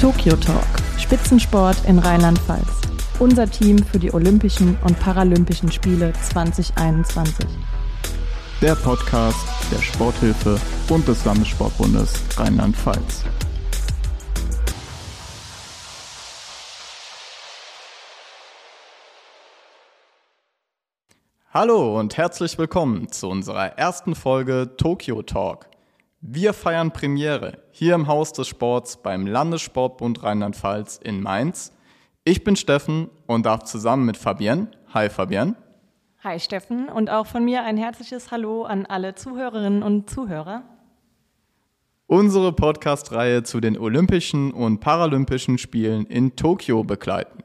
Tokyo Talk, Spitzensport in Rheinland-Pfalz. Unser Team für die Olympischen und Paralympischen Spiele 2021. Der Podcast der Sporthilfe und des Landessportbundes Rheinland-Pfalz. Hallo und herzlich willkommen zu unserer ersten Folge Tokyo Talk. Wir feiern Premiere hier im Haus des Sports beim Landessportbund Rheinland-Pfalz in Mainz. Ich bin Steffen und darf zusammen mit Fabienne, hi Fabienne. Hi Steffen und auch von mir ein herzliches Hallo an alle Zuhörerinnen und Zuhörer. Unsere Podcast-Reihe zu den Olympischen und Paralympischen Spielen in Tokio begleiten.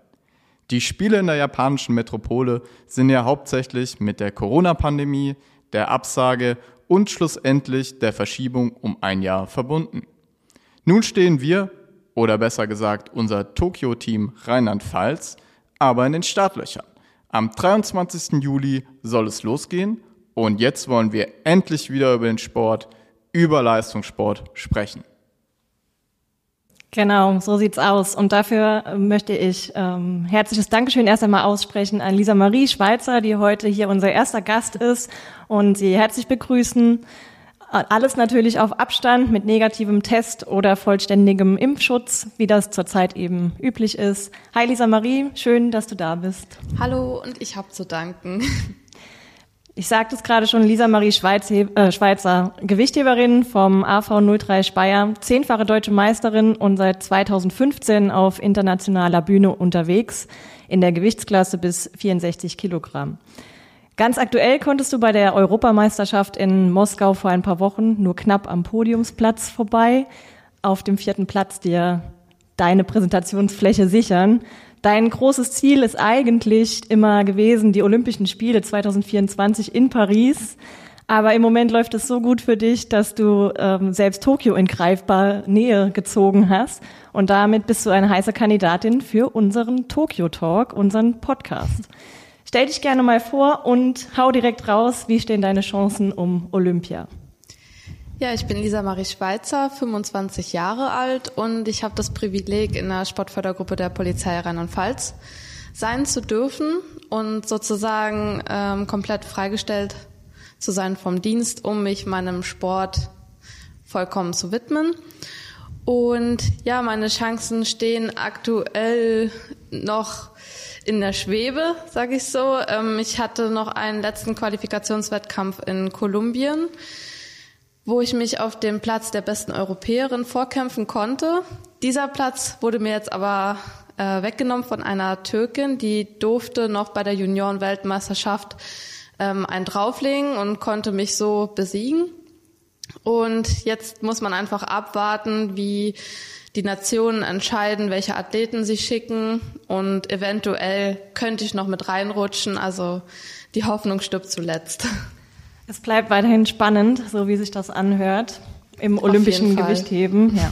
Die Spiele in der japanischen Metropole sind ja hauptsächlich mit der Corona-Pandemie, der Absage und schlussendlich der Verschiebung um ein Jahr verbunden. Nun stehen wir, oder besser gesagt unser Tokio-Team Rheinland-Pfalz, aber in den Startlöchern. Am 23. Juli soll es losgehen und jetzt wollen wir endlich wieder über den Sport, über Leistungssport sprechen. Genau, so sieht's aus. Und dafür äh, möchte ich ähm, herzliches Dankeschön erst einmal aussprechen an Lisa Marie Schweizer, die heute hier unser erster Gast ist und sie herzlich begrüßen. Alles natürlich auf Abstand mit negativem Test oder vollständigem Impfschutz, wie das zurzeit eben üblich ist. Hi Lisa Marie, schön, dass du da bist. Hallo und ich habe zu danken. Ich sagte es gerade schon, Lisa Marie Schweiz, äh, Schweizer, Gewichtheberin vom AV 03 Speyer, zehnfache deutsche Meisterin und seit 2015 auf internationaler Bühne unterwegs in der Gewichtsklasse bis 64 Kilogramm. Ganz aktuell konntest du bei der Europameisterschaft in Moskau vor ein paar Wochen nur knapp am Podiumsplatz vorbei, auf dem vierten Platz dir deine Präsentationsfläche sichern. Dein großes Ziel ist eigentlich immer gewesen, die Olympischen Spiele 2024 in Paris. Aber im Moment läuft es so gut für dich, dass du ähm, selbst Tokio in greifbar Nähe gezogen hast. Und damit bist du eine heiße Kandidatin für unseren Tokyo Talk, unseren Podcast. Stell dich gerne mal vor und hau direkt raus, wie stehen deine Chancen um Olympia? Ja, ich bin Lisa Marie Schweizer, 25 Jahre alt und ich habe das Privileg, in der Sportfördergruppe der Polizei Rheinland-Pfalz sein zu dürfen und sozusagen ähm, komplett freigestellt zu sein vom Dienst, um mich meinem Sport vollkommen zu widmen. Und ja, meine Chancen stehen aktuell noch in der Schwebe, sage ich so. Ähm, ich hatte noch einen letzten Qualifikationswettkampf in Kolumbien wo ich mich auf dem Platz der besten Europäerin vorkämpfen konnte. Dieser Platz wurde mir jetzt aber äh, weggenommen von einer Türkin, die durfte noch bei der Junioren-Weltmeisterschaft ähm, einen drauflegen und konnte mich so besiegen. Und jetzt muss man einfach abwarten, wie die Nationen entscheiden, welche Athleten sie schicken und eventuell könnte ich noch mit reinrutschen. Also die Hoffnung stirbt zuletzt. Es bleibt weiterhin spannend, so wie sich das anhört, im olympischen Gewichtheben. Ja.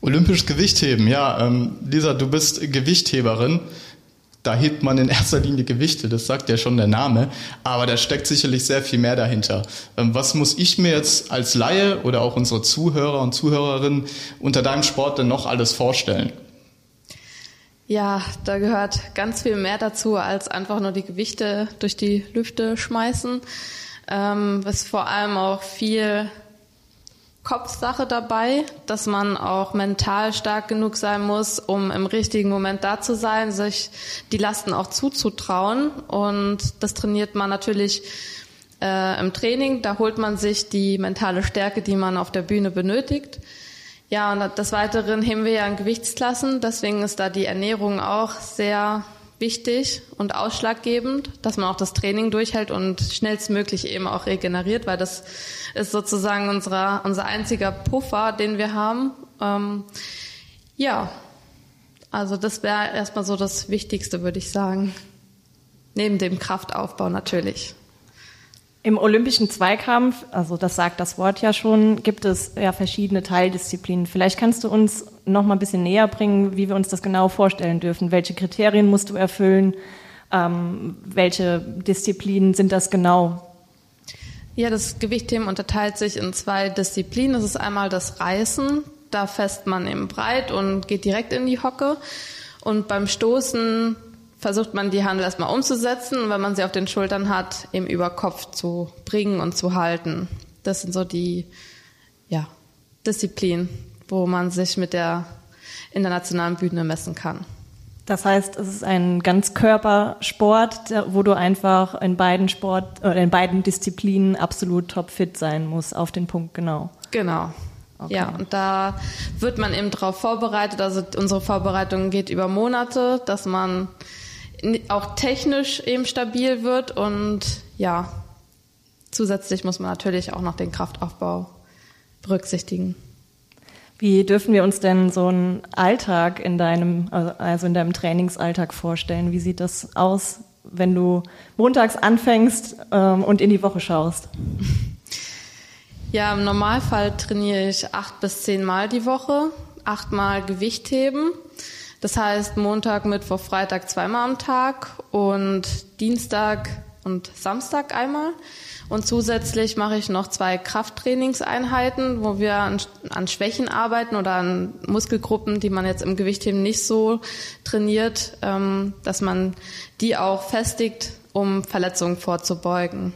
Olympisches Gewichtheben, ja. Ähm, Lisa, du bist Gewichtheberin. Da hebt man in erster Linie Gewichte, das sagt ja schon der Name, aber da steckt sicherlich sehr viel mehr dahinter. Ähm, was muss ich mir jetzt als Laie oder auch unsere Zuhörer und Zuhörerinnen unter deinem Sport denn noch alles vorstellen? Ja, da gehört ganz viel mehr dazu, als einfach nur die Gewichte durch die Lüfte schmeißen ähm, ist vor allem auch viel Kopfsache dabei, dass man auch mental stark genug sein muss, um im richtigen Moment da zu sein, sich die Lasten auch zuzutrauen. Und das trainiert man natürlich äh, im Training. Da holt man sich die mentale Stärke, die man auf der Bühne benötigt. Ja, und des Weiteren heben wir ja an Gewichtsklassen. Deswegen ist da die Ernährung auch sehr wichtig und ausschlaggebend, dass man auch das Training durchhält und schnellstmöglich eben auch regeneriert, weil das ist sozusagen unser, unser einziger Puffer, den wir haben. Ähm, ja, also das wäre erstmal so das Wichtigste, würde ich sagen. Neben dem Kraftaufbau natürlich. Im olympischen Zweikampf, also das sagt das Wort ja schon, gibt es ja verschiedene Teildisziplinen. Vielleicht kannst du uns noch mal ein bisschen näher bringen, wie wir uns das genau vorstellen dürfen. Welche Kriterien musst du erfüllen? Ähm, welche Disziplinen sind das genau? Ja, das Gewichtheben unterteilt sich in zwei Disziplinen. Das ist einmal das Reißen. da fässt man eben breit und geht direkt in die Hocke. Und beim Stoßen versucht man die Handel erstmal umzusetzen und wenn man sie auf den Schultern hat, eben über Kopf zu bringen und zu halten. Das sind so die ja, Disziplinen, wo man sich mit der internationalen Bühne messen kann. Das heißt, es ist ein Ganzkörpersport, wo du einfach in beiden Sport oder in beiden Disziplinen absolut topfit sein musst, auf den Punkt genau. Genau. Okay. Ja, und da wird man eben darauf vorbereitet. Also unsere Vorbereitung geht über Monate, dass man auch technisch eben stabil wird und ja, zusätzlich muss man natürlich auch noch den Kraftaufbau berücksichtigen. Wie dürfen wir uns denn so einen Alltag in deinem, also in deinem Trainingsalltag vorstellen? Wie sieht das aus, wenn du montags anfängst ähm, und in die Woche schaust? Ja, im Normalfall trainiere ich acht bis zehn Mal die Woche, achtmal Gewichtheben. Das heißt Montag, Mittwoch, Freitag zweimal am Tag und Dienstag und Samstag einmal. Und zusätzlich mache ich noch zwei Krafttrainingseinheiten, wo wir an, an, Schwächen arbeiten oder an Muskelgruppen, die man jetzt im Gewichtheben nicht so trainiert, ähm, dass man die auch festigt, um Verletzungen vorzubeugen.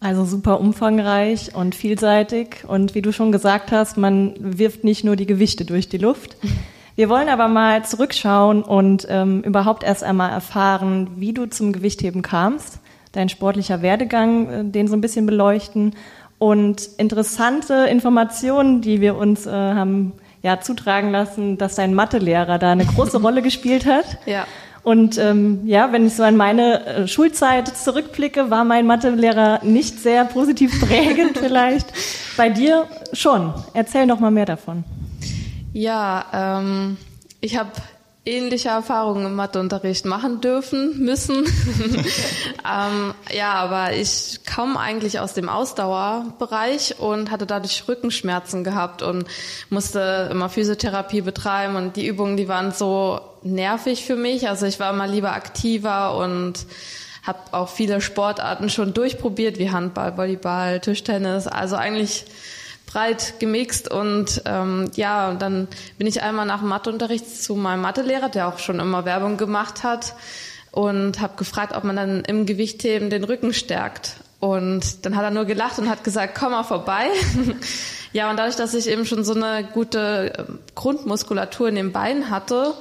Also super umfangreich und vielseitig. Und wie du schon gesagt hast, man wirft nicht nur die Gewichte durch die Luft. Wir wollen aber mal zurückschauen und ähm, überhaupt erst einmal erfahren, wie du zum Gewichtheben kamst dein sportlicher Werdegang, äh, den so ein bisschen beleuchten und interessante Informationen, die wir uns äh, haben ja zutragen lassen, dass dein Mathelehrer da eine große Rolle gespielt hat. Ja. Und ähm, ja, wenn ich so an meine äh, Schulzeit zurückblicke, war mein Mathelehrer nicht sehr positiv prägend vielleicht. Bei dir schon. Erzähl noch mal mehr davon. Ja, ähm, ich habe ähnliche Erfahrungen im Matheunterricht machen dürfen, müssen. ähm, ja, aber ich komme eigentlich aus dem Ausdauerbereich und hatte dadurch Rückenschmerzen gehabt und musste immer Physiotherapie betreiben und die Übungen, die waren so nervig für mich. Also ich war immer lieber aktiver und habe auch viele Sportarten schon durchprobiert, wie Handball, Volleyball, Tischtennis. Also eigentlich breit gemixt und ähm, ja, und dann bin ich einmal nach dem Matheunterricht zu meinem Mathelehrer, der auch schon immer Werbung gemacht hat und habe gefragt, ob man dann im Gewichtheben den Rücken stärkt. Und dann hat er nur gelacht und hat gesagt, komm mal vorbei. ja, und dadurch, dass ich eben schon so eine gute ähm, Grundmuskulatur in den Beinen hatte,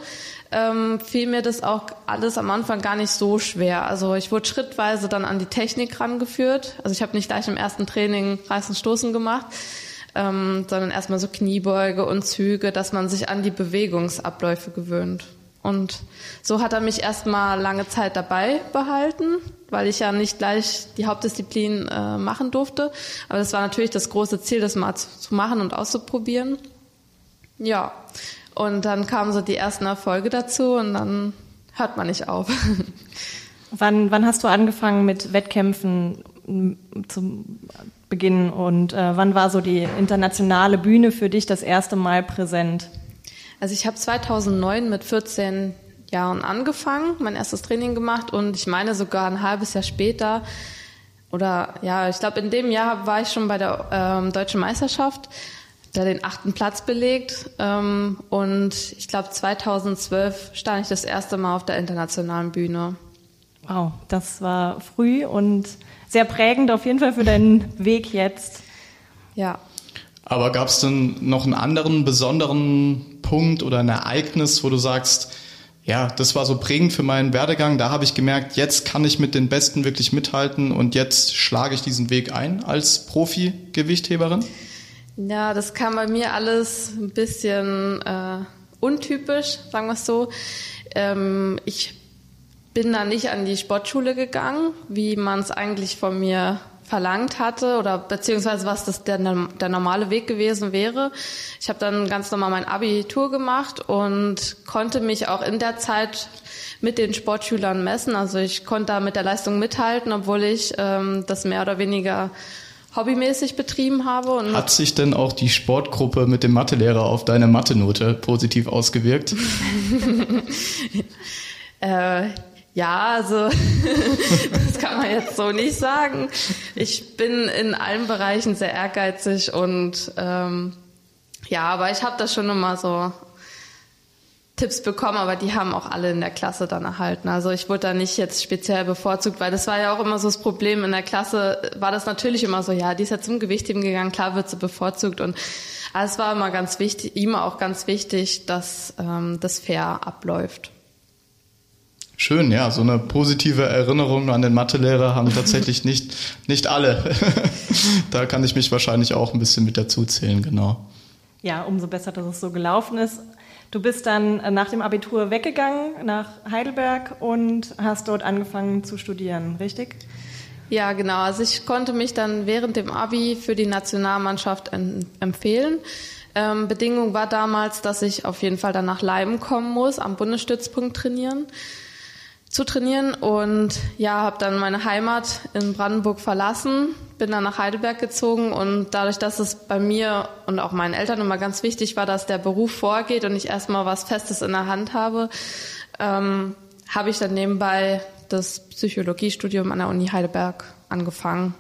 ähm, fiel mir das auch alles am Anfang gar nicht so schwer. Also ich wurde schrittweise dann an die Technik rangeführt. Also ich habe nicht gleich im ersten Training Reißen Stoßen gemacht, ähm, sondern erstmal so Kniebeuge und Züge, dass man sich an die Bewegungsabläufe gewöhnt. Und so hat er mich erstmal lange Zeit dabei behalten, weil ich ja nicht gleich die Hauptdisziplin äh, machen durfte. Aber das war natürlich das große Ziel, das mal zu, zu machen und auszuprobieren. Ja, und dann kamen so die ersten Erfolge dazu und dann hört man nicht auf. wann, wann hast du angefangen mit Wettkämpfen zum Beginn und äh, wann war so die internationale Bühne für dich das erste Mal präsent? Also ich habe 2009 mit 14 Jahren angefangen, mein erstes Training gemacht und ich meine sogar ein halbes Jahr später oder ja, ich glaube in dem Jahr war ich schon bei der ähm, deutschen Meisterschaft, da den achten Platz belegt ähm, und ich glaube 2012 stand ich das erste Mal auf der internationalen Bühne. Wow, das war früh und sehr prägend auf jeden Fall für deinen Weg jetzt. Ja. Aber gab es denn noch einen anderen besonderen Punkt oder ein Ereignis, wo du sagst, ja, das war so prägend für meinen Werdegang. Da habe ich gemerkt, jetzt kann ich mit den Besten wirklich mithalten und jetzt schlage ich diesen Weg ein als Profi-Gewichtheberin? Ja, das kam bei mir alles ein bisschen äh, untypisch, sagen wir es so. Ähm, ich bin dann nicht an die Sportschule gegangen, wie man es eigentlich von mir verlangt hatte oder beziehungsweise was das der, der normale Weg gewesen wäre. Ich habe dann ganz normal mein Abitur gemacht und konnte mich auch in der Zeit mit den Sportschülern messen. Also ich konnte da mit der Leistung mithalten, obwohl ich ähm, das mehr oder weniger hobbymäßig betrieben habe. Hat sich denn auch die Sportgruppe mit dem Mathelehrer auf deine Mathe-Note positiv ausgewirkt? äh, ja, also das kann man jetzt so nicht sagen. Ich bin in allen Bereichen sehr ehrgeizig und ähm, Ja, aber ich habe da schon immer so Tipps bekommen, aber die haben auch alle in der Klasse dann erhalten. Also ich wurde da nicht jetzt speziell bevorzugt, weil das war ja auch immer so das Problem. In der Klasse war das natürlich immer so, ja, die ist ja zum Gewichtheben gegangen, klar wird sie bevorzugt. Und es war immer ganz wichtig, ihm auch ganz wichtig, dass ähm, das fair abläuft. Schön, ja, so eine positive Erinnerung an den Mathelehrer haben tatsächlich nicht, nicht alle. da kann ich mich wahrscheinlich auch ein bisschen mit dazu zählen, genau. Ja, umso besser, dass es so gelaufen ist. Du bist dann äh, nach dem Abitur weggegangen nach Heidelberg und hast dort angefangen zu studieren, richtig? Ja, genau. Also ich konnte mich dann während dem Abi für die Nationalmannschaft empfehlen. Ähm, Bedingung war damals, dass ich auf jeden Fall dann nach Leim kommen muss, am Bundesstützpunkt trainieren zu trainieren und ja, habe dann meine Heimat in Brandenburg verlassen, bin dann nach Heidelberg gezogen und dadurch, dass es bei mir und auch meinen Eltern immer ganz wichtig war, dass der Beruf vorgeht und ich erstmal was Festes in der Hand habe, ähm, habe ich dann nebenbei das Psychologiestudium an der Uni Heidelberg angefangen.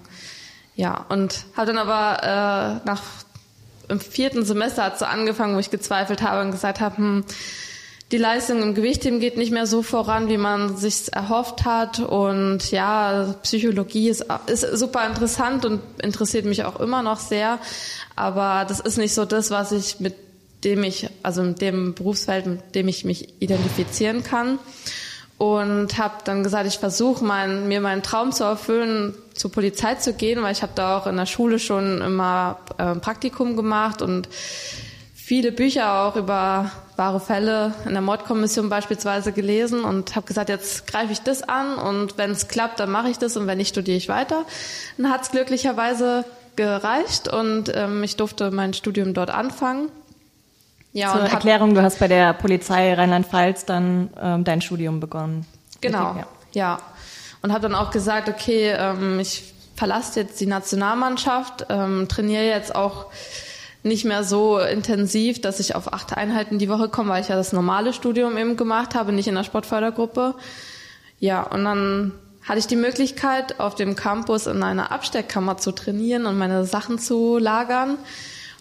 Ja, und habe dann aber äh, nach im vierten Semester hat so angefangen, wo ich gezweifelt habe und gesagt habe, hm, die Leistung im Gewichtheben geht nicht mehr so voran, wie man sich erhofft hat. Und ja, Psychologie ist, ist super interessant und interessiert mich auch immer noch sehr. Aber das ist nicht so das, was ich mit dem ich, also mit dem Berufsfeld, mit dem ich mich identifizieren kann. Und habe dann gesagt, ich versuche mein, mir meinen Traum zu erfüllen, zur Polizei zu gehen, weil ich habe da auch in der Schule schon immer äh, Praktikum gemacht und viele Bücher auch über wahre Fälle in der Mordkommission beispielsweise gelesen und habe gesagt, jetzt greife ich das an und wenn es klappt, dann mache ich das und wenn nicht, studiere ich weiter. Dann hat es glücklicherweise gereicht und ähm, ich durfte mein Studium dort anfangen. Ja, Zur Erklärung, du hast bei der Polizei Rheinland-Pfalz dann ähm, dein Studium begonnen. Genau, ja. ja. Und habe dann auch gesagt, okay, ähm, ich verlasse jetzt die Nationalmannschaft, ähm, trainiere jetzt auch nicht mehr so intensiv, dass ich auf acht Einheiten die Woche komme, weil ich ja das normale Studium eben gemacht habe, nicht in der Sportfördergruppe. Ja, und dann hatte ich die Möglichkeit, auf dem Campus in einer Absteckkammer zu trainieren und meine Sachen zu lagern.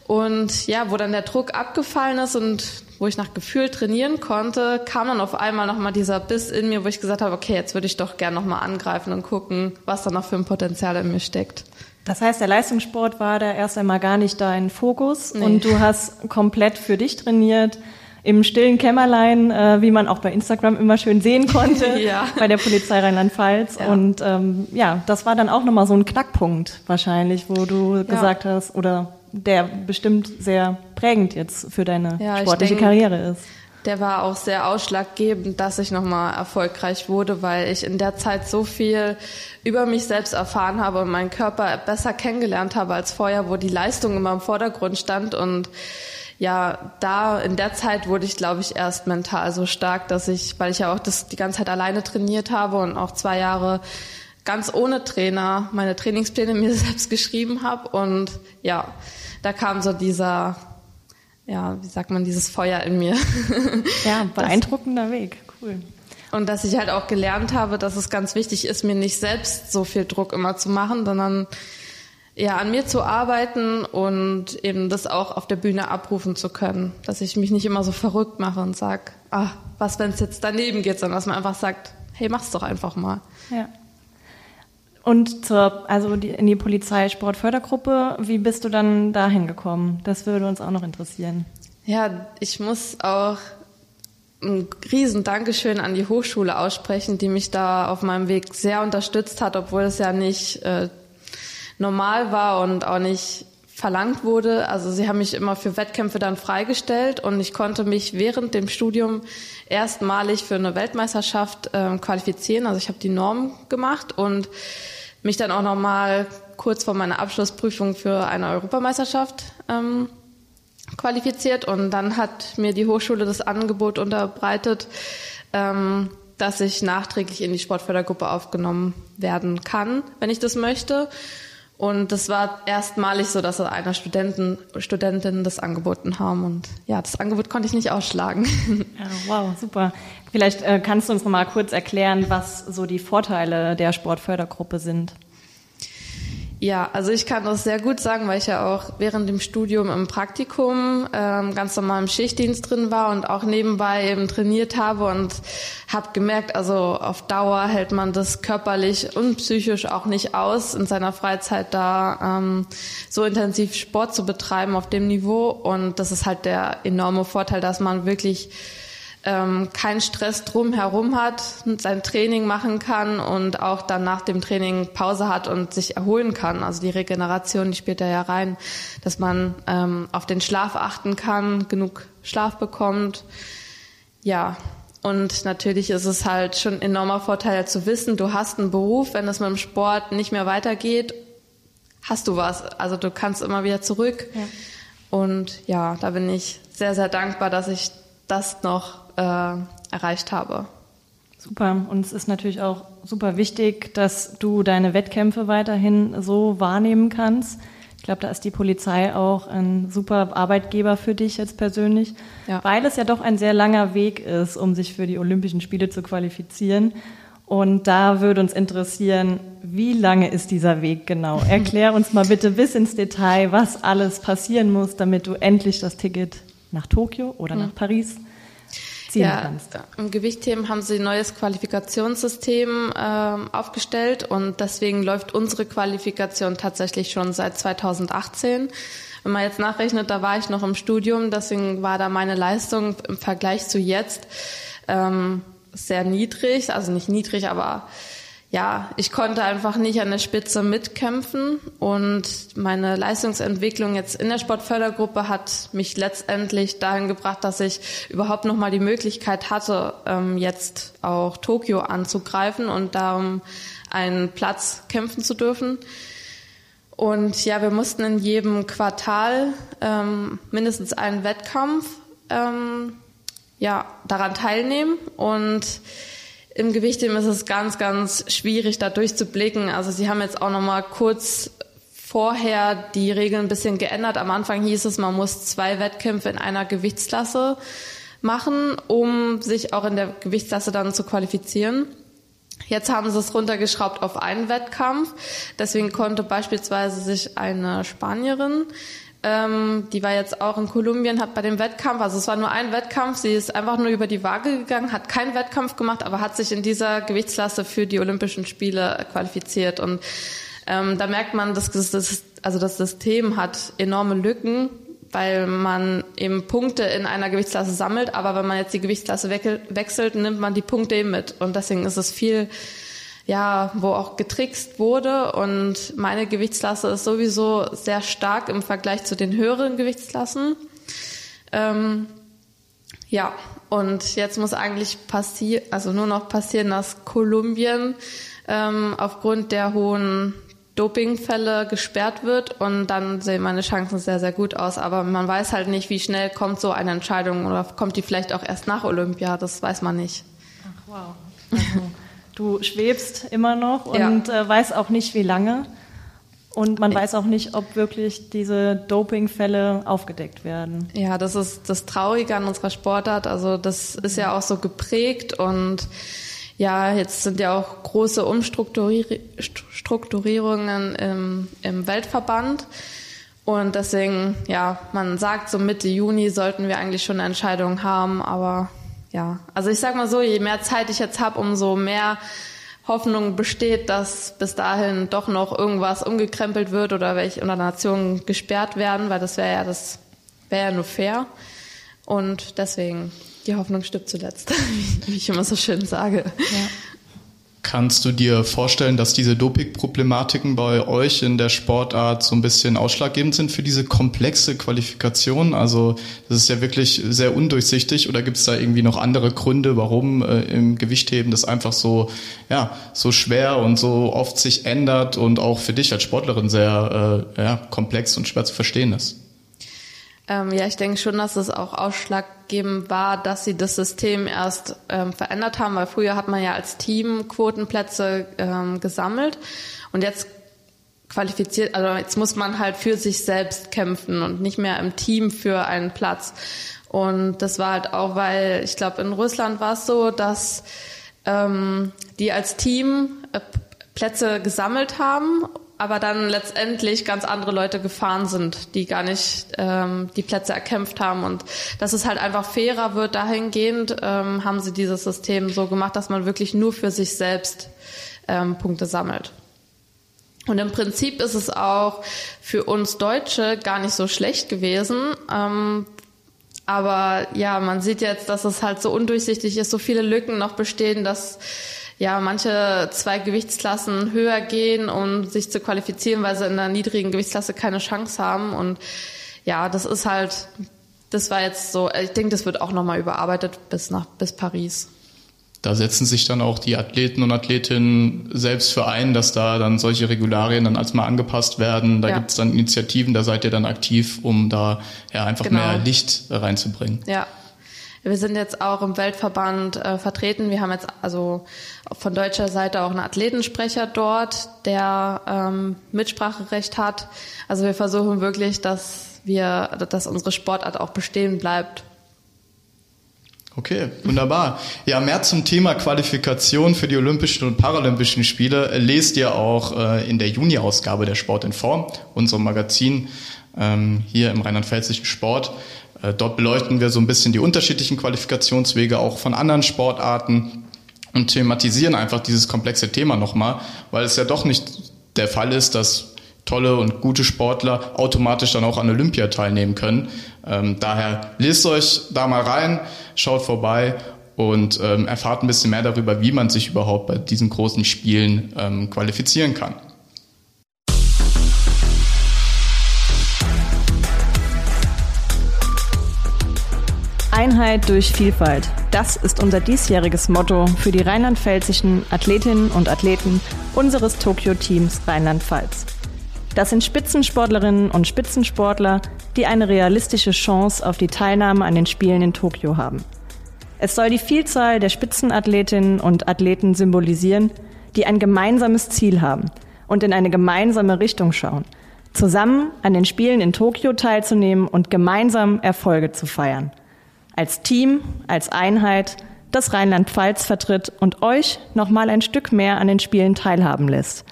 Und ja, wo dann der Druck abgefallen ist und wo ich nach Gefühl trainieren konnte, kam dann auf einmal nochmal dieser Biss in mir, wo ich gesagt habe, okay, jetzt würde ich doch gern nochmal angreifen und gucken, was da noch für ein Potenzial in mir steckt. Das heißt, der Leistungssport war da erst einmal gar nicht dein Fokus nee. und du hast komplett für dich trainiert im stillen Kämmerlein, äh, wie man auch bei Instagram immer schön sehen konnte, ja. bei der Polizei Rheinland-Pfalz. Ja. Und ähm, ja, das war dann auch nochmal so ein Knackpunkt wahrscheinlich, wo du ja. gesagt hast, oder der bestimmt sehr prägend jetzt für deine sportliche denk, Karriere ist der war auch sehr ausschlaggebend, dass ich nochmal erfolgreich wurde, weil ich in der Zeit so viel über mich selbst erfahren habe und meinen Körper besser kennengelernt habe als vorher, wo die Leistung immer im Vordergrund stand. Und ja, da in der Zeit wurde ich, glaube ich, erst mental so stark, dass ich, weil ich ja auch das die ganze Zeit alleine trainiert habe und auch zwei Jahre ganz ohne Trainer meine Trainingspläne mir selbst geschrieben habe. Und ja, da kam so dieser ja, wie sagt man, dieses Feuer in mir. Ja, beeindruckender Weg, cool. Und dass ich halt auch gelernt habe, dass es ganz wichtig ist, mir nicht selbst so viel Druck immer zu machen, sondern ja, an mir zu arbeiten und eben das auch auf der Bühne abrufen zu können. Dass ich mich nicht immer so verrückt mache und sag, ah, was, wenn es jetzt daneben geht, sondern dass man einfach sagt, hey, mach's doch einfach mal. Ja. Und zur, also die, in die Polizeisportfördergruppe, wie bist du dann dahin gekommen? Das würde uns auch noch interessieren. Ja, ich muss auch ein riesen Dankeschön an die Hochschule aussprechen, die mich da auf meinem Weg sehr unterstützt hat, obwohl es ja nicht äh, normal war und auch nicht verlangt wurde. Also sie haben mich immer für Wettkämpfe dann freigestellt und ich konnte mich während dem Studium erstmalig für eine Weltmeisterschaft äh, qualifizieren. Also ich habe die Norm gemacht und mich dann auch noch mal kurz vor meiner Abschlussprüfung für eine Europameisterschaft ähm, qualifiziert und dann hat mir die Hochschule das Angebot unterbreitet, ähm, dass ich nachträglich in die Sportfördergruppe aufgenommen werden kann, wenn ich das möchte. Und das war erstmalig so, dass einer Studenten, Studentinnen das angeboten haben. Und ja, das Angebot konnte ich nicht ausschlagen. Ja, wow, super. Vielleicht äh, kannst du uns noch mal kurz erklären, was so die Vorteile der Sportfördergruppe sind. Ja, also ich kann das sehr gut sagen, weil ich ja auch während dem Studium im Praktikum ähm, ganz normal im Schichtdienst drin war und auch nebenbei eben trainiert habe und habe gemerkt, also auf Dauer hält man das körperlich und psychisch auch nicht aus, in seiner Freizeit da ähm, so intensiv Sport zu betreiben auf dem Niveau. Und das ist halt der enorme Vorteil, dass man wirklich ähm, keinen Stress drumherum hat, sein Training machen kann und auch dann nach dem Training Pause hat und sich erholen kann. Also die Regeneration, die spielt da ja rein, dass man ähm, auf den Schlaf achten kann, genug Schlaf bekommt. Ja, und natürlich ist es halt schon ein enormer Vorteil zu wissen, du hast einen Beruf, wenn es mit dem Sport nicht mehr weitergeht, hast du was. Also du kannst immer wieder zurück. Ja. Und ja, da bin ich sehr, sehr dankbar, dass ich das noch äh, erreicht habe. Super. Und es ist natürlich auch super wichtig, dass du deine Wettkämpfe weiterhin so wahrnehmen kannst. Ich glaube, da ist die Polizei auch ein super Arbeitgeber für dich jetzt persönlich, ja. weil es ja doch ein sehr langer Weg ist, um sich für die Olympischen Spiele zu qualifizieren. Und da würde uns interessieren, wie lange ist dieser Weg genau? Erklär uns mal bitte bis ins Detail, was alles passieren muss, damit du endlich das Ticket nach Tokio oder nach Paris ziehen ja, kannst. Im Gewichtheben haben sie ein neues Qualifikationssystem äh, aufgestellt und deswegen läuft unsere Qualifikation tatsächlich schon seit 2018. Wenn man jetzt nachrechnet, da war ich noch im Studium, deswegen war da meine Leistung im Vergleich zu jetzt ähm, sehr niedrig, also nicht niedrig, aber ja, ich konnte einfach nicht an der Spitze mitkämpfen und meine Leistungsentwicklung jetzt in der Sportfördergruppe hat mich letztendlich dahin gebracht, dass ich überhaupt noch mal die Möglichkeit hatte, ähm, jetzt auch Tokio anzugreifen und darum einen Platz kämpfen zu dürfen. Und ja, wir mussten in jedem Quartal ähm, mindestens einen Wettkampf ähm, ja daran teilnehmen und im Gewichtheben ist es ganz, ganz schwierig, da durchzublicken. Also sie haben jetzt auch noch mal kurz vorher die Regeln ein bisschen geändert. Am Anfang hieß es, man muss zwei Wettkämpfe in einer Gewichtsklasse machen, um sich auch in der Gewichtsklasse dann zu qualifizieren. Jetzt haben sie es runtergeschraubt auf einen Wettkampf. Deswegen konnte beispielsweise sich eine Spanierin ähm, die war jetzt auch in Kolumbien, hat bei dem Wettkampf, also es war nur ein Wettkampf, sie ist einfach nur über die Waage gegangen, hat keinen Wettkampf gemacht, aber hat sich in dieser Gewichtsklasse für die Olympischen Spiele qualifiziert. Und ähm, da merkt man, dass das, also das System hat enorme Lücken, weil man eben Punkte in einer Gewichtsklasse sammelt, aber wenn man jetzt die Gewichtsklasse wechselt, nimmt man die Punkte eben mit. Und deswegen ist es viel ja, wo auch getrickst wurde. Und meine Gewichtsklasse ist sowieso sehr stark im Vergleich zu den höheren Gewichtsklassen. Ähm, ja, und jetzt muss eigentlich passieren, also nur noch passieren, dass Kolumbien ähm, aufgrund der hohen Dopingfälle gesperrt wird und dann sehen meine Chancen sehr, sehr gut aus. Aber man weiß halt nicht, wie schnell kommt so eine Entscheidung oder kommt die vielleicht auch erst nach Olympia, das weiß man nicht. Ach wow. Also Du schwebst immer noch und ja. äh, weiß auch nicht, wie lange. Und man weiß auch nicht, ob wirklich diese Dopingfälle aufgedeckt werden. Ja, das ist das Traurige an unserer Sportart. Also das ist ja auch so geprägt und ja, jetzt sind ja auch große Umstrukturierungen im, im Weltverband. Und deswegen, ja, man sagt, so Mitte Juni sollten wir eigentlich schon eine Entscheidung haben, aber ja, also ich sag mal so, je mehr Zeit ich jetzt habe, umso mehr Hoffnung besteht, dass bis dahin doch noch irgendwas umgekrempelt wird oder welche unter Nationen gesperrt werden, weil das wäre ja das wäre ja nur fair. Und deswegen die Hoffnung stirbt zuletzt, wie ich immer so schön sage. Ja. Kannst du dir vorstellen, dass diese Doping-Problematiken bei euch in der Sportart so ein bisschen ausschlaggebend sind für diese komplexe Qualifikation? Also das ist ja wirklich sehr undurchsichtig oder gibt es da irgendwie noch andere Gründe, warum äh, im Gewichtheben das einfach so, ja, so schwer und so oft sich ändert und auch für dich als Sportlerin sehr äh, ja, komplex und schwer zu verstehen ist? Ähm, ja, ich denke schon, dass es auch ausschlaggebend war, dass sie das System erst ähm, verändert haben, weil früher hat man ja als Team Quotenplätze ähm, gesammelt und jetzt qualifiziert, also jetzt muss man halt für sich selbst kämpfen und nicht mehr im Team für einen Platz. Und das war halt auch, weil ich glaube, in Russland war es so, dass ähm, die als Team äh, Plätze gesammelt haben aber dann letztendlich ganz andere Leute gefahren sind, die gar nicht ähm, die Plätze erkämpft haben. Und dass es halt einfach fairer wird dahingehend, ähm, haben sie dieses System so gemacht, dass man wirklich nur für sich selbst ähm, Punkte sammelt. Und im Prinzip ist es auch für uns Deutsche gar nicht so schlecht gewesen. Ähm, aber ja, man sieht jetzt, dass es halt so undurchsichtig ist, so viele Lücken noch bestehen, dass ja manche zwei Gewichtsklassen höher gehen, um sich zu qualifizieren, weil sie in der niedrigen Gewichtsklasse keine Chance haben. Und ja, das ist halt, das war jetzt so, ich denke, das wird auch nochmal überarbeitet bis nach bis Paris. Da setzen sich dann auch die Athleten und Athletinnen selbst für ein, dass da dann solche Regularien dann als mal angepasst werden. Da ja. gibt es dann Initiativen, da seid ihr dann aktiv, um da ja einfach genau. mehr Licht reinzubringen. Ja, wir sind jetzt auch im Weltverband äh, vertreten. Wir haben jetzt also von deutscher Seite auch einen Athletensprecher dort, der ähm, Mitspracherecht hat. Also wir versuchen wirklich, dass wir, dass unsere Sportart auch bestehen bleibt. Okay, wunderbar. Ja, mehr zum Thema Qualifikation für die Olympischen und Paralympischen Spiele lest ihr auch äh, in der Juni-Ausgabe der Sport in Form, unserem Magazin ähm, hier im rheinland-pfälzischen Sport. Äh, dort beleuchten wir so ein bisschen die unterschiedlichen Qualifikationswege auch von anderen Sportarten und thematisieren einfach dieses komplexe Thema nochmal, weil es ja doch nicht der Fall ist, dass tolle und gute Sportler automatisch dann auch an Olympia teilnehmen können. Ähm, daher lest euch da mal rein, schaut vorbei und ähm, erfahrt ein bisschen mehr darüber, wie man sich überhaupt bei diesen großen Spielen ähm, qualifizieren kann. Einheit durch Vielfalt. Das ist unser diesjähriges Motto für die rheinland-pfälzischen Athletinnen und Athleten unseres Tokio-Teams Rheinland-Pfalz. Das sind Spitzensportlerinnen und Spitzensportler, die eine realistische Chance auf die Teilnahme an den Spielen in Tokio haben. Es soll die Vielzahl der Spitzenathletinnen und Athleten symbolisieren, die ein gemeinsames Ziel haben und in eine gemeinsame Richtung schauen, zusammen an den Spielen in Tokio teilzunehmen und gemeinsam Erfolge zu feiern als Team, als Einheit das Rheinland-Pfalz vertritt und euch noch mal ein Stück mehr an den Spielen teilhaben lässt.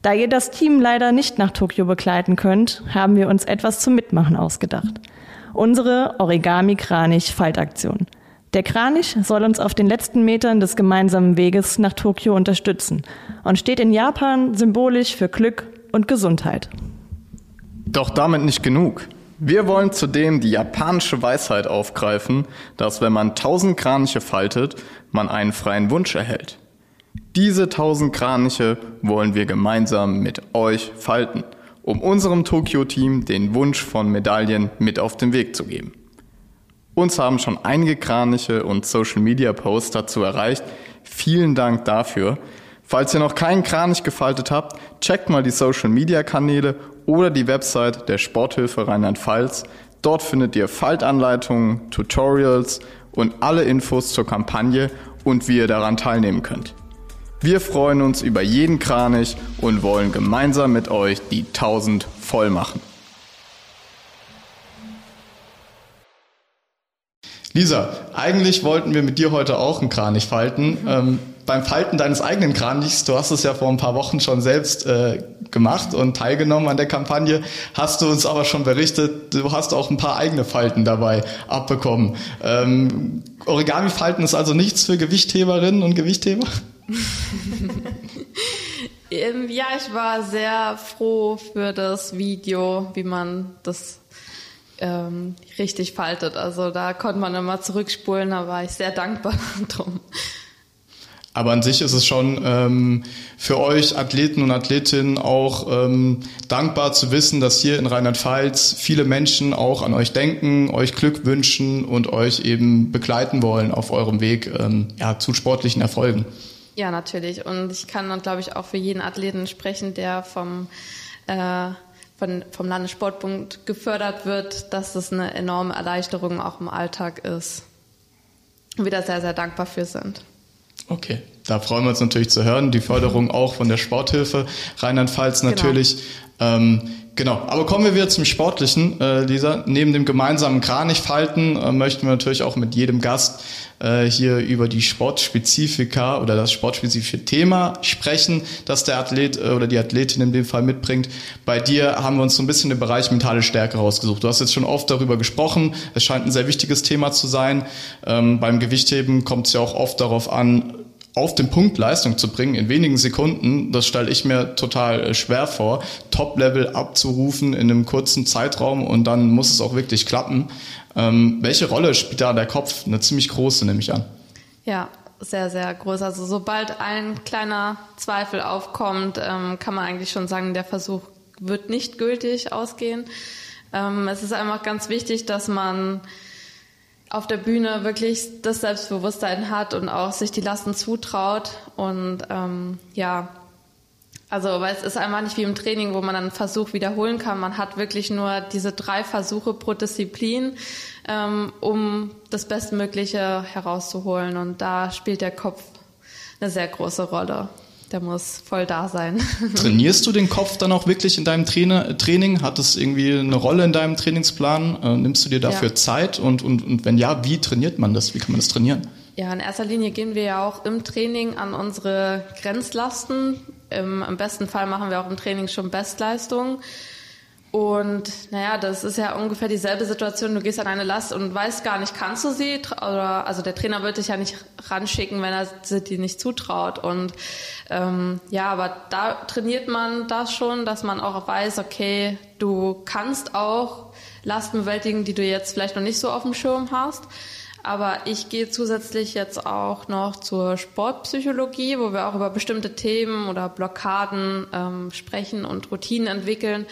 Da ihr das Team leider nicht nach Tokio begleiten könnt, haben wir uns etwas zum Mitmachen ausgedacht. Unsere Origami-Kranich-Faltaktion. Der Kranich soll uns auf den letzten Metern des gemeinsamen Weges nach Tokio unterstützen und steht in Japan symbolisch für Glück und Gesundheit. Doch damit nicht genug. Wir wollen zudem die japanische Weisheit aufgreifen, dass wenn man tausend Kraniche faltet, man einen freien Wunsch erhält. Diese tausend Kraniche wollen wir gemeinsam mit euch falten, um unserem Tokio-Team den Wunsch von Medaillen mit auf den Weg zu geben. Uns haben schon einige Kraniche und Social-Media-Posts dazu erreicht. Vielen Dank dafür. Falls ihr noch keinen Kranich gefaltet habt, checkt mal die Social-Media-Kanäle oder die Website der Sporthilfe Rheinland-Pfalz. Dort findet ihr Faltanleitungen, Tutorials und alle Infos zur Kampagne und wie ihr daran teilnehmen könnt. Wir freuen uns über jeden Kranich und wollen gemeinsam mit euch die 1000 voll machen. Lisa, eigentlich wollten wir mit dir heute auch einen Kranich falten. Ähm, beim Falten deines eigenen Kranichs, du hast es ja vor ein paar Wochen schon selbst äh, gemacht und teilgenommen an der Kampagne, hast du uns aber schon berichtet, du hast auch ein paar eigene Falten dabei abbekommen. Ähm, Origami-Falten ist also nichts für Gewichtheberinnen und Gewichtheber? Ähm, ja, ich war sehr froh für das Video, wie man das ähm, richtig faltet. Also da konnte man immer zurückspulen, da war ich sehr dankbar drum. Aber an sich ist es schon ähm, für euch Athleten und Athletinnen auch ähm, dankbar zu wissen, dass hier in Rheinland-Pfalz viele Menschen auch an euch denken, euch Glück wünschen und euch eben begleiten wollen auf eurem Weg ähm, ja, zu sportlichen Erfolgen. Ja, natürlich. Und ich kann, glaube ich, auch für jeden Athleten sprechen, der vom, äh, von, vom Landessportbund gefördert wird, dass es eine enorme Erleichterung auch im Alltag ist. Und wir da sehr, sehr dankbar für sind. Okay. Da freuen wir uns natürlich zu hören. Die Förderung auch von der Sporthilfe Rheinland-Pfalz genau. natürlich. Genau. Ähm, Genau, aber kommen wir wieder zum Sportlichen, äh, Lisa. Neben dem gemeinsamen Kranichfalten äh, möchten wir natürlich auch mit jedem Gast äh, hier über die Sportspezifika oder das sportspezifische Thema sprechen, das der Athlet äh, oder die Athletin in dem Fall mitbringt. Bei dir haben wir uns so ein bisschen den Bereich mentale Stärke rausgesucht. Du hast jetzt schon oft darüber gesprochen. Es scheint ein sehr wichtiges Thema zu sein. Ähm, beim Gewichtheben kommt es ja auch oft darauf an, auf den Punkt Leistung zu bringen in wenigen Sekunden, das stelle ich mir total äh, schwer vor, Top-Level abzurufen in einem kurzen Zeitraum und dann muss es auch wirklich klappen. Ähm, welche Rolle spielt da der Kopf? Eine ziemlich große, nehme ich an. Ja, sehr, sehr groß. Also sobald ein kleiner Zweifel aufkommt, ähm, kann man eigentlich schon sagen, der Versuch wird nicht gültig ausgehen. Ähm, es ist einfach ganz wichtig, dass man auf der Bühne wirklich das Selbstbewusstsein hat und auch sich die Lasten zutraut. Und ähm, ja, also weil es ist einfach nicht wie im Training, wo man einen Versuch wiederholen kann. Man hat wirklich nur diese drei Versuche pro Disziplin, ähm, um das Bestmögliche herauszuholen. Und da spielt der Kopf eine sehr große Rolle der muss voll da sein. Trainierst du den Kopf dann auch wirklich in deinem Trainer, Training? Hat es irgendwie eine Rolle in deinem Trainingsplan? Äh, nimmst du dir dafür ja. Zeit? Und, und, und wenn ja, wie trainiert man das? Wie kann man das trainieren? Ja, in erster Linie gehen wir ja auch im Training an unsere Grenzlasten. Im, im besten Fall machen wir auch im Training schon Bestleistungen. Und naja, das ist ja ungefähr dieselbe Situation. Du gehst an eine Last und weißt gar nicht, kannst du sie? Oder also der Trainer wird dich ja nicht ranschicken, wenn er dir nicht zutraut. Und ähm, ja, aber da trainiert man das schon, dass man auch weiß, okay, du kannst auch Lasten bewältigen, die du jetzt vielleicht noch nicht so auf dem Schirm hast. Aber ich gehe zusätzlich jetzt auch noch zur Sportpsychologie, wo wir auch über bestimmte Themen oder Blockaden ähm, sprechen und Routinen entwickeln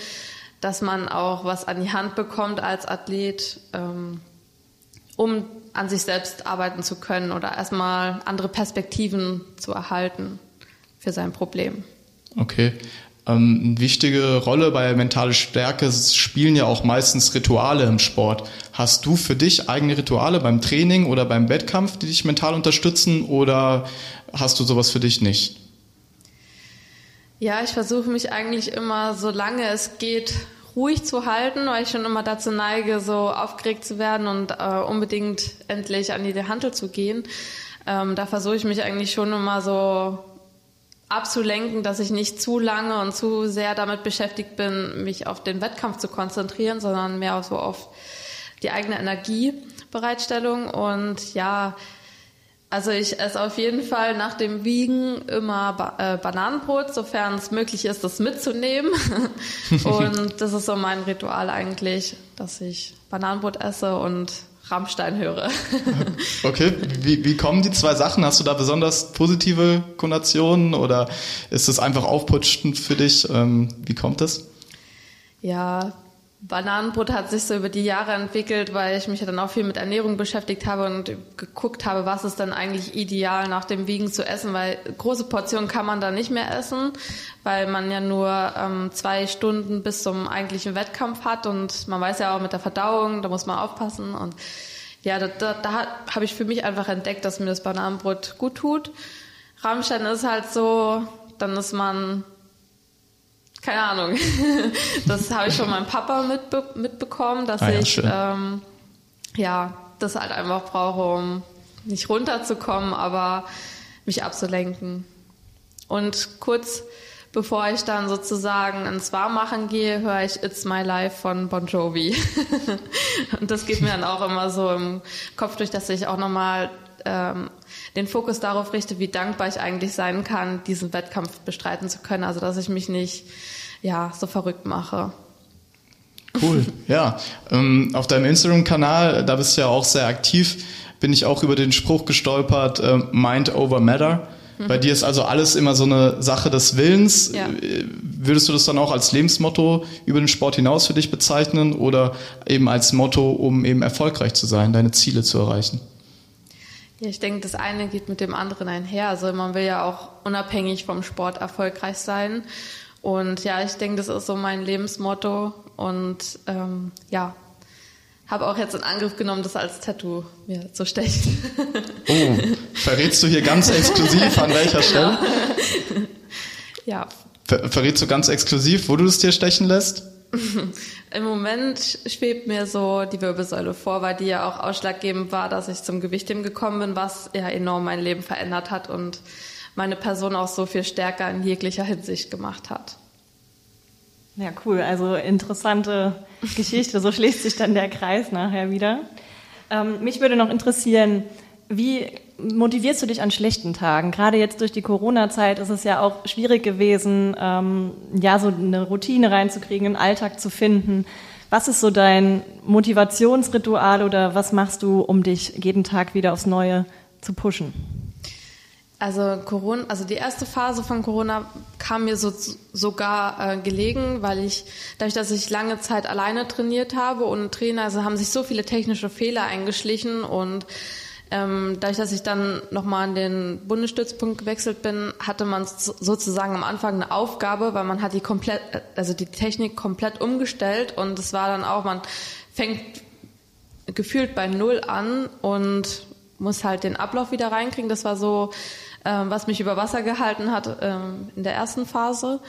dass man auch was an die Hand bekommt als Athlet, ähm, um an sich selbst arbeiten zu können oder erstmal andere Perspektiven zu erhalten für sein Problem. Okay. Ähm, eine wichtige Rolle bei mentale Stärke spielen ja auch meistens Rituale im Sport. Hast du für dich eigene Rituale beim Training oder beim Wettkampf, die dich mental unterstützen oder hast du sowas für dich nicht? Ja, ich versuche mich eigentlich immer, solange es geht, ruhig zu halten, weil ich schon immer dazu neige, so aufgeregt zu werden und äh, unbedingt endlich an die Handel zu gehen. Ähm, da versuche ich mich eigentlich schon immer so abzulenken, dass ich nicht zu lange und zu sehr damit beschäftigt bin, mich auf den Wettkampf zu konzentrieren, sondern mehr so auf die eigene Energiebereitstellung. Und ja, also ich esse auf jeden Fall nach dem Wiegen immer ba äh, Bananenbrot, sofern es möglich ist, das mitzunehmen. und das ist so mein Ritual eigentlich, dass ich Bananenbrot esse und Rammstein höre. okay, wie, wie kommen die zwei Sachen? Hast du da besonders positive Konnotationen oder ist das einfach aufputschend für dich? Ähm, wie kommt das? Ja, Bananenbrot hat sich so über die Jahre entwickelt, weil ich mich ja dann auch viel mit Ernährung beschäftigt habe und geguckt habe, was ist dann eigentlich ideal nach dem Wiegen zu essen, weil große Portionen kann man da nicht mehr essen, weil man ja nur ähm, zwei Stunden bis zum eigentlichen Wettkampf hat und man weiß ja auch mit der Verdauung, da muss man aufpassen und ja, da, da, da habe ich für mich einfach entdeckt, dass mir das Bananenbrot gut tut. Rammstein ist halt so, dann ist man keine Ahnung. Das habe ich von meinem Papa mitbe mitbekommen, dass ah, ja, ich ähm, ja das halt einfach brauche, um nicht runterzukommen, aber mich abzulenken. Und kurz bevor ich dann sozusagen ins Warmmachen gehe, höre ich It's My Life von Bon Jovi. Und das geht mir dann auch immer so im Kopf durch, dass ich auch nochmal ähm, den Fokus darauf richte, wie dankbar ich eigentlich sein kann, diesen Wettkampf bestreiten zu können. Also dass ich mich nicht ja so verrückt mache. Cool, ja. Ähm, auf deinem Instagram-Kanal, da bist du ja auch sehr aktiv, bin ich auch über den Spruch gestolpert, äh, Mind over Matter. Mhm. Bei dir ist also alles immer so eine Sache des Willens. Ja. Äh, würdest du das dann auch als Lebensmotto über den Sport hinaus für dich bezeichnen oder eben als Motto, um eben erfolgreich zu sein, deine Ziele zu erreichen? Ja, ich denke, das eine geht mit dem anderen einher. Also man will ja auch unabhängig vom Sport erfolgreich sein. Und ja, ich denke, das ist so mein Lebensmotto. Und ähm, ja, habe auch jetzt in Angriff genommen, das als Tattoo mir zu stechen. Oh, verrätst du hier ganz exklusiv an welcher Stelle? Ja. Ver verrätst du ganz exklusiv, wo du es dir stechen lässt? Im Moment schwebt mir so die Wirbelsäule vor, weil die ja auch ausschlaggebend war, dass ich zum Gewichtheben gekommen bin, was ja enorm mein Leben verändert hat und meine Person auch so viel stärker in jeglicher Hinsicht gemacht hat. Ja, cool. Also interessante Geschichte. So schließt sich dann der Kreis nachher wieder. Ähm, mich würde noch interessieren, wie motivierst du dich an schlechten Tagen? Gerade jetzt durch die Corona-Zeit ist es ja auch schwierig gewesen, ähm, ja, so eine Routine reinzukriegen, einen Alltag zu finden. Was ist so dein Motivationsritual oder was machst du, um dich jeden Tag wieder aufs Neue zu pushen? Also Corona, also die erste Phase von Corona kam mir so, sogar äh, gelegen, weil ich dadurch, dass ich lange Zeit alleine trainiert habe und Trainer, also haben sich so viele technische Fehler eingeschlichen und ähm, dadurch, dass ich dann nochmal an den Bundesstützpunkt gewechselt bin, hatte man sozusagen am Anfang eine Aufgabe, weil man hat die komplett, also die Technik komplett umgestellt und es war dann auch, man fängt gefühlt bei Null an und muss halt den Ablauf wieder reinkriegen. Das war so, ähm, was mich über Wasser gehalten hat ähm, in der ersten Phase.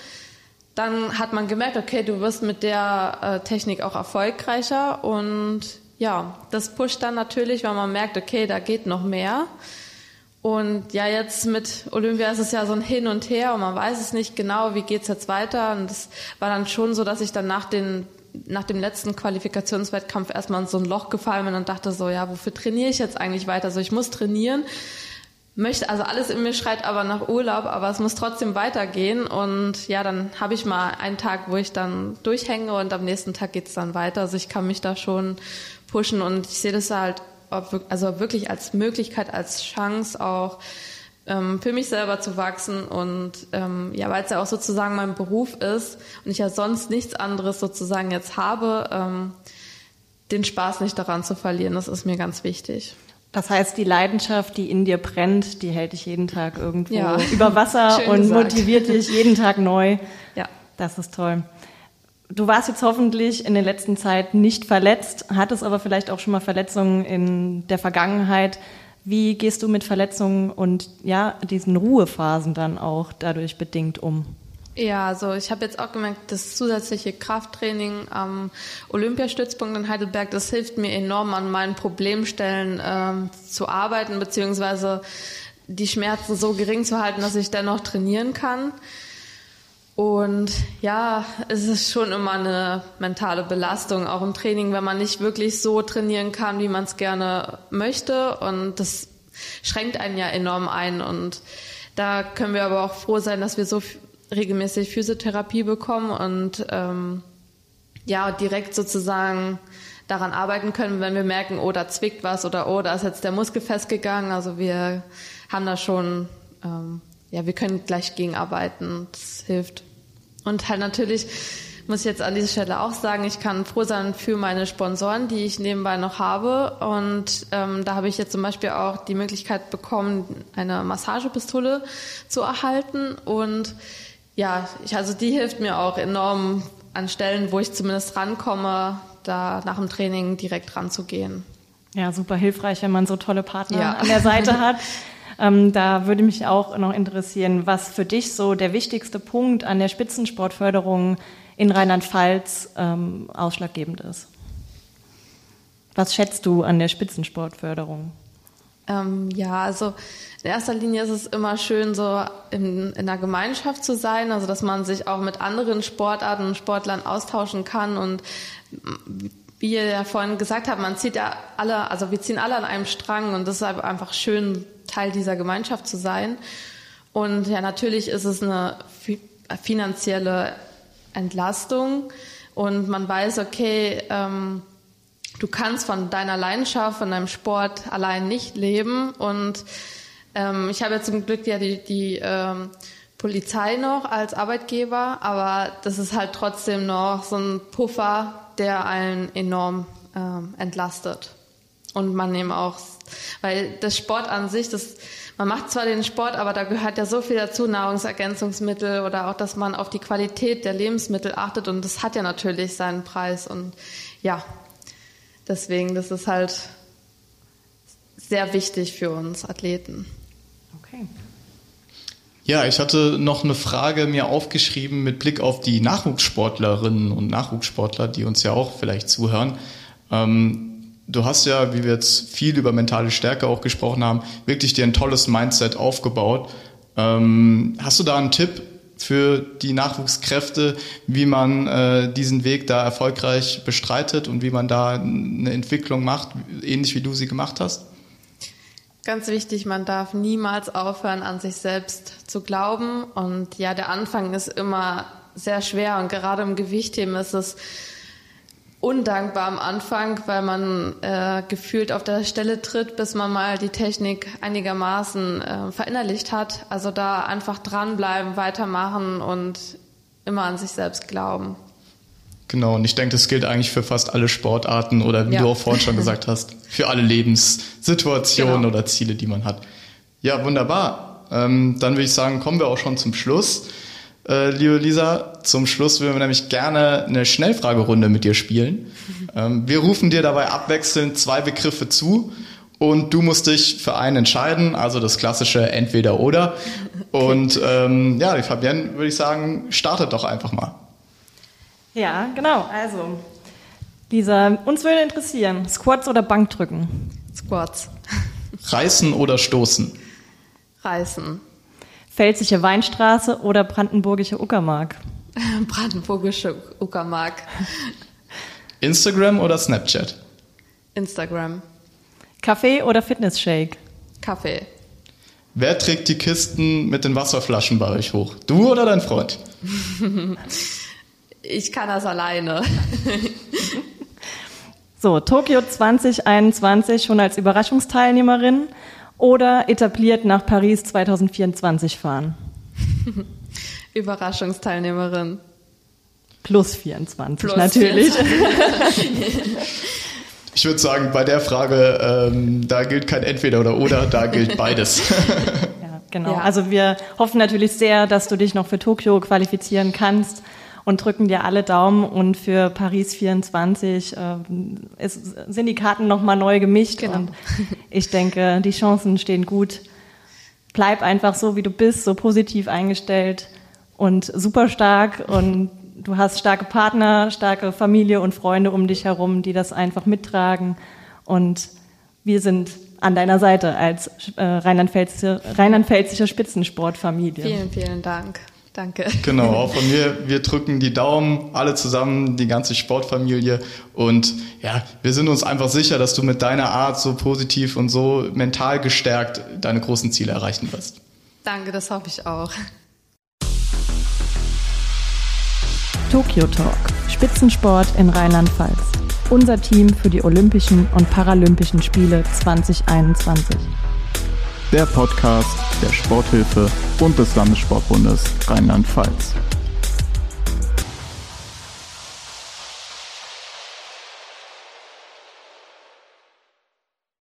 Dann hat man gemerkt, okay, du wirst mit der äh, Technik auch erfolgreicher und ja, das pusht dann natürlich, weil man merkt, okay, da geht noch mehr. Und ja, jetzt mit Olympia ist es ja so ein Hin und Her und man weiß es nicht genau, wie geht's jetzt weiter. Und es war dann schon so, dass ich dann nach, den, nach dem letzten Qualifikationswettkampf erstmal in so ein Loch gefallen bin und dachte so, ja, wofür trainiere ich jetzt eigentlich weiter? Also ich muss trainieren, möchte, also alles in mir schreit aber nach Urlaub, aber es muss trotzdem weitergehen. Und ja, dann habe ich mal einen Tag, wo ich dann durchhänge und am nächsten Tag geht's dann weiter. Also ich kann mich da schon pushen und ich sehe das halt also wirklich als Möglichkeit, als Chance auch ähm, für mich selber zu wachsen und ähm, ja, weil es ja auch sozusagen mein Beruf ist und ich ja sonst nichts anderes sozusagen jetzt habe, ähm, den Spaß nicht daran zu verlieren, das ist mir ganz wichtig. Das heißt, die Leidenschaft, die in dir brennt, die hält dich jeden Tag irgendwo ja. über Wasser und gesagt. motiviert dich jeden Tag neu. Ja. Das ist toll. Du warst jetzt hoffentlich in der letzten Zeit nicht verletzt, hattest aber vielleicht auch schon mal Verletzungen in der Vergangenheit. Wie gehst du mit Verletzungen und ja, diesen Ruhephasen dann auch dadurch bedingt um? Ja, also ich habe jetzt auch gemerkt, das zusätzliche Krafttraining am Olympiastützpunkt in Heidelberg, das hilft mir enorm an meinen Problemstellen ähm, zu arbeiten, beziehungsweise die Schmerzen so gering zu halten, dass ich dennoch trainieren kann. Und ja, es ist schon immer eine mentale Belastung, auch im Training, wenn man nicht wirklich so trainieren kann, wie man es gerne möchte. Und das schränkt einen ja enorm ein. Und da können wir aber auch froh sein, dass wir so regelmäßig Physiotherapie bekommen und ähm, ja, direkt sozusagen daran arbeiten können, wenn wir merken, oh, da zwickt was oder oh, da ist jetzt der Muskel festgegangen. Also wir haben da schon, ähm, ja, wir können gleich gegenarbeiten. Das hilft. Und halt natürlich muss ich jetzt an dieser Stelle auch sagen, ich kann froh sein für meine Sponsoren, die ich nebenbei noch habe. Und ähm, da habe ich jetzt zum Beispiel auch die Möglichkeit bekommen, eine Massagepistole zu erhalten. Und ja, ich, also die hilft mir auch enorm an Stellen, wo ich zumindest rankomme, da nach dem Training direkt ranzugehen. Ja, super hilfreich, wenn man so tolle Partner ja. an der Seite hat. Ähm, da würde mich auch noch interessieren, was für dich so der wichtigste Punkt an der Spitzensportförderung in Rheinland-Pfalz ähm, ausschlaggebend ist. Was schätzt du an der Spitzensportförderung? Ähm, ja, also in erster Linie ist es immer schön, so in, in der Gemeinschaft zu sein, also dass man sich auch mit anderen Sportarten und Sportlern austauschen kann und wie ihr ja vorhin gesagt habt, man zieht ja alle, also wir ziehen alle an einem Strang und das ist einfach schön, Teil dieser Gemeinschaft zu sein. Und ja, natürlich ist es eine finanzielle Entlastung und man weiß, okay, ähm, du kannst von deiner Leidenschaft, von deinem Sport allein nicht leben. Und ähm, ich habe ja zum Glück ja die, die ähm, Polizei noch als Arbeitgeber, aber das ist halt trotzdem noch so ein Puffer, der einen enorm ähm, entlastet. Und man eben auch, weil das Sport an sich, das, man macht zwar den Sport, aber da gehört ja so viel dazu, Nahrungsergänzungsmittel oder auch, dass man auf die Qualität der Lebensmittel achtet und das hat ja natürlich seinen Preis und ja, deswegen, das ist halt sehr wichtig für uns Athleten. Okay. Ja, ich hatte noch eine Frage mir aufgeschrieben mit Blick auf die Nachwuchssportlerinnen und Nachwuchssportler, die uns ja auch vielleicht zuhören. Ähm, du hast ja, wie wir jetzt viel über mentale Stärke auch gesprochen haben, wirklich dir ein tolles Mindset aufgebaut. Ähm, hast du da einen Tipp für die Nachwuchskräfte, wie man äh, diesen Weg da erfolgreich bestreitet und wie man da eine Entwicklung macht, ähnlich wie du sie gemacht hast? Ganz wichtig, man darf niemals aufhören, an sich selbst zu glauben. Und ja, der Anfang ist immer sehr schwer und gerade im Gewichtheben ist es undankbar am Anfang, weil man äh, gefühlt auf der Stelle tritt, bis man mal die Technik einigermaßen äh, verinnerlicht hat. Also da einfach dranbleiben, weitermachen und immer an sich selbst glauben. Genau, und ich denke, das gilt eigentlich für fast alle Sportarten oder wie ja. du auch vorhin schon gesagt hast, für alle Lebenssituationen genau. oder Ziele, die man hat. Ja, wunderbar. Ähm, dann würde ich sagen, kommen wir auch schon zum Schluss. Äh, liebe Lisa, zum Schluss würden wir nämlich gerne eine Schnellfragerunde mit dir spielen. Ähm, wir rufen dir dabei abwechselnd zwei Begriffe zu und du musst dich für einen entscheiden, also das klassische Entweder oder. Und ähm, ja, die Fabienne würde ich sagen, startet doch einfach mal. Ja, genau. Also, Lisa, uns würde interessieren, Squats oder Bankdrücken? Squats. Reißen oder stoßen? Reißen. Pfälzische Weinstraße oder brandenburgische Uckermark? brandenburgische Uckermark. Instagram oder Snapchat? Instagram. Kaffee oder Fitnessshake? Kaffee. Wer trägt die Kisten mit den Wasserflaschen bei euch hoch? Du oder dein Freund? Ich kann das alleine. so, Tokio 2021 schon als Überraschungsteilnehmerin oder etabliert nach Paris 2024 fahren? Überraschungsteilnehmerin. Plus 24 Plus natürlich. 24. Ich würde sagen, bei der Frage, ähm, da gilt kein Entweder oder oder, da gilt beides. ja, genau. Ja. Also wir hoffen natürlich sehr, dass du dich noch für Tokio qualifizieren kannst und drücken dir alle Daumen. Und für Paris 24 äh, ist, sind die Karten nochmal neu gemischt. Genau. Und ich denke, die Chancen stehen gut. Bleib einfach so, wie du bist, so positiv eingestellt und super stark. Und du hast starke Partner, starke Familie und Freunde um dich herum, die das einfach mittragen. Und wir sind an deiner Seite als äh, rheinland-pfälzische Rheinland Spitzensportfamilie. Vielen, vielen Dank. Danke. Genau, auch von mir. Wir drücken die Daumen, alle zusammen, die ganze Sportfamilie. Und ja, wir sind uns einfach sicher, dass du mit deiner Art so positiv und so mental gestärkt deine großen Ziele erreichen wirst. Danke, das hoffe ich auch. Tokyo Talk, Spitzensport in Rheinland-Pfalz. Unser Team für die Olympischen und Paralympischen Spiele 2021 der Podcast der Sporthilfe und des Landessportbundes Rheinland-Pfalz.